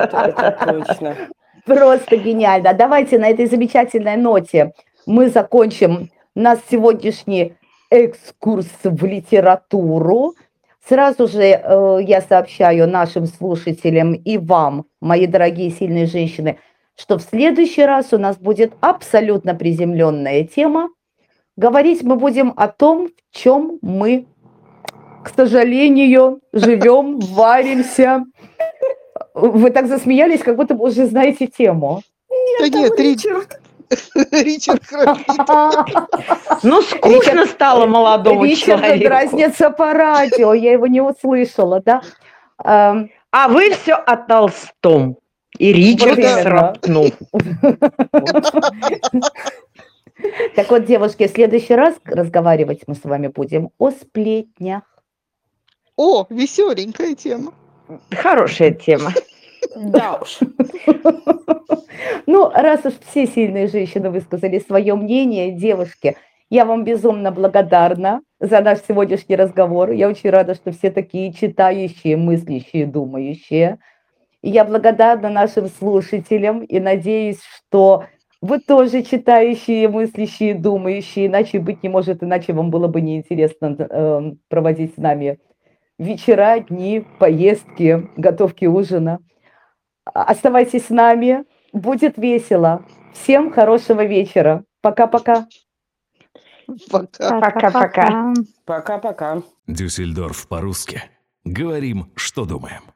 [SPEAKER 2] Это точно. Просто гениально. Давайте на этой замечательной ноте мы закончим наш сегодняшний экскурс в литературу. Сразу же э, я сообщаю нашим слушателям и вам, мои дорогие сильные женщины, что в следующий раз у нас будет абсолютно приземленная тема. Говорить мы будем о том, в чем мы к сожалению, живем, варимся. Вы так засмеялись, как будто бы уже знаете тему.
[SPEAKER 5] Да нет, Ричард. Ричард
[SPEAKER 6] Ну, скучно стало молодому
[SPEAKER 2] Ричард
[SPEAKER 6] человеку.
[SPEAKER 2] дразнится по радио, я его не услышала, да? Эм,
[SPEAKER 6] А вы все о Толстом. И Ричард срапнул.
[SPEAKER 2] Так вот, девушки, в следующий раз разговаривать мы с вами будем о сплетнях.
[SPEAKER 5] О, веселенькая тема.
[SPEAKER 6] Хорошая тема.
[SPEAKER 7] Да уж.
[SPEAKER 2] Ну, раз уж все сильные женщины высказали свое мнение, девушки, я вам безумно благодарна за наш сегодняшний разговор. Я очень рада, что все такие читающие, мыслящие, думающие. Я благодарна нашим слушателям и надеюсь, что вы тоже читающие, мыслящие, думающие, иначе быть не может, иначе вам было бы неинтересно э, проводить с нами вечера, дни, поездки, готовки ужина. Оставайтесь с нами, будет весело. Всем хорошего вечера. Пока-пока.
[SPEAKER 5] Пока.
[SPEAKER 6] Пока-пока.
[SPEAKER 7] Пока-пока.
[SPEAKER 1] Дюссельдорф по-русски. Говорим, что думаем.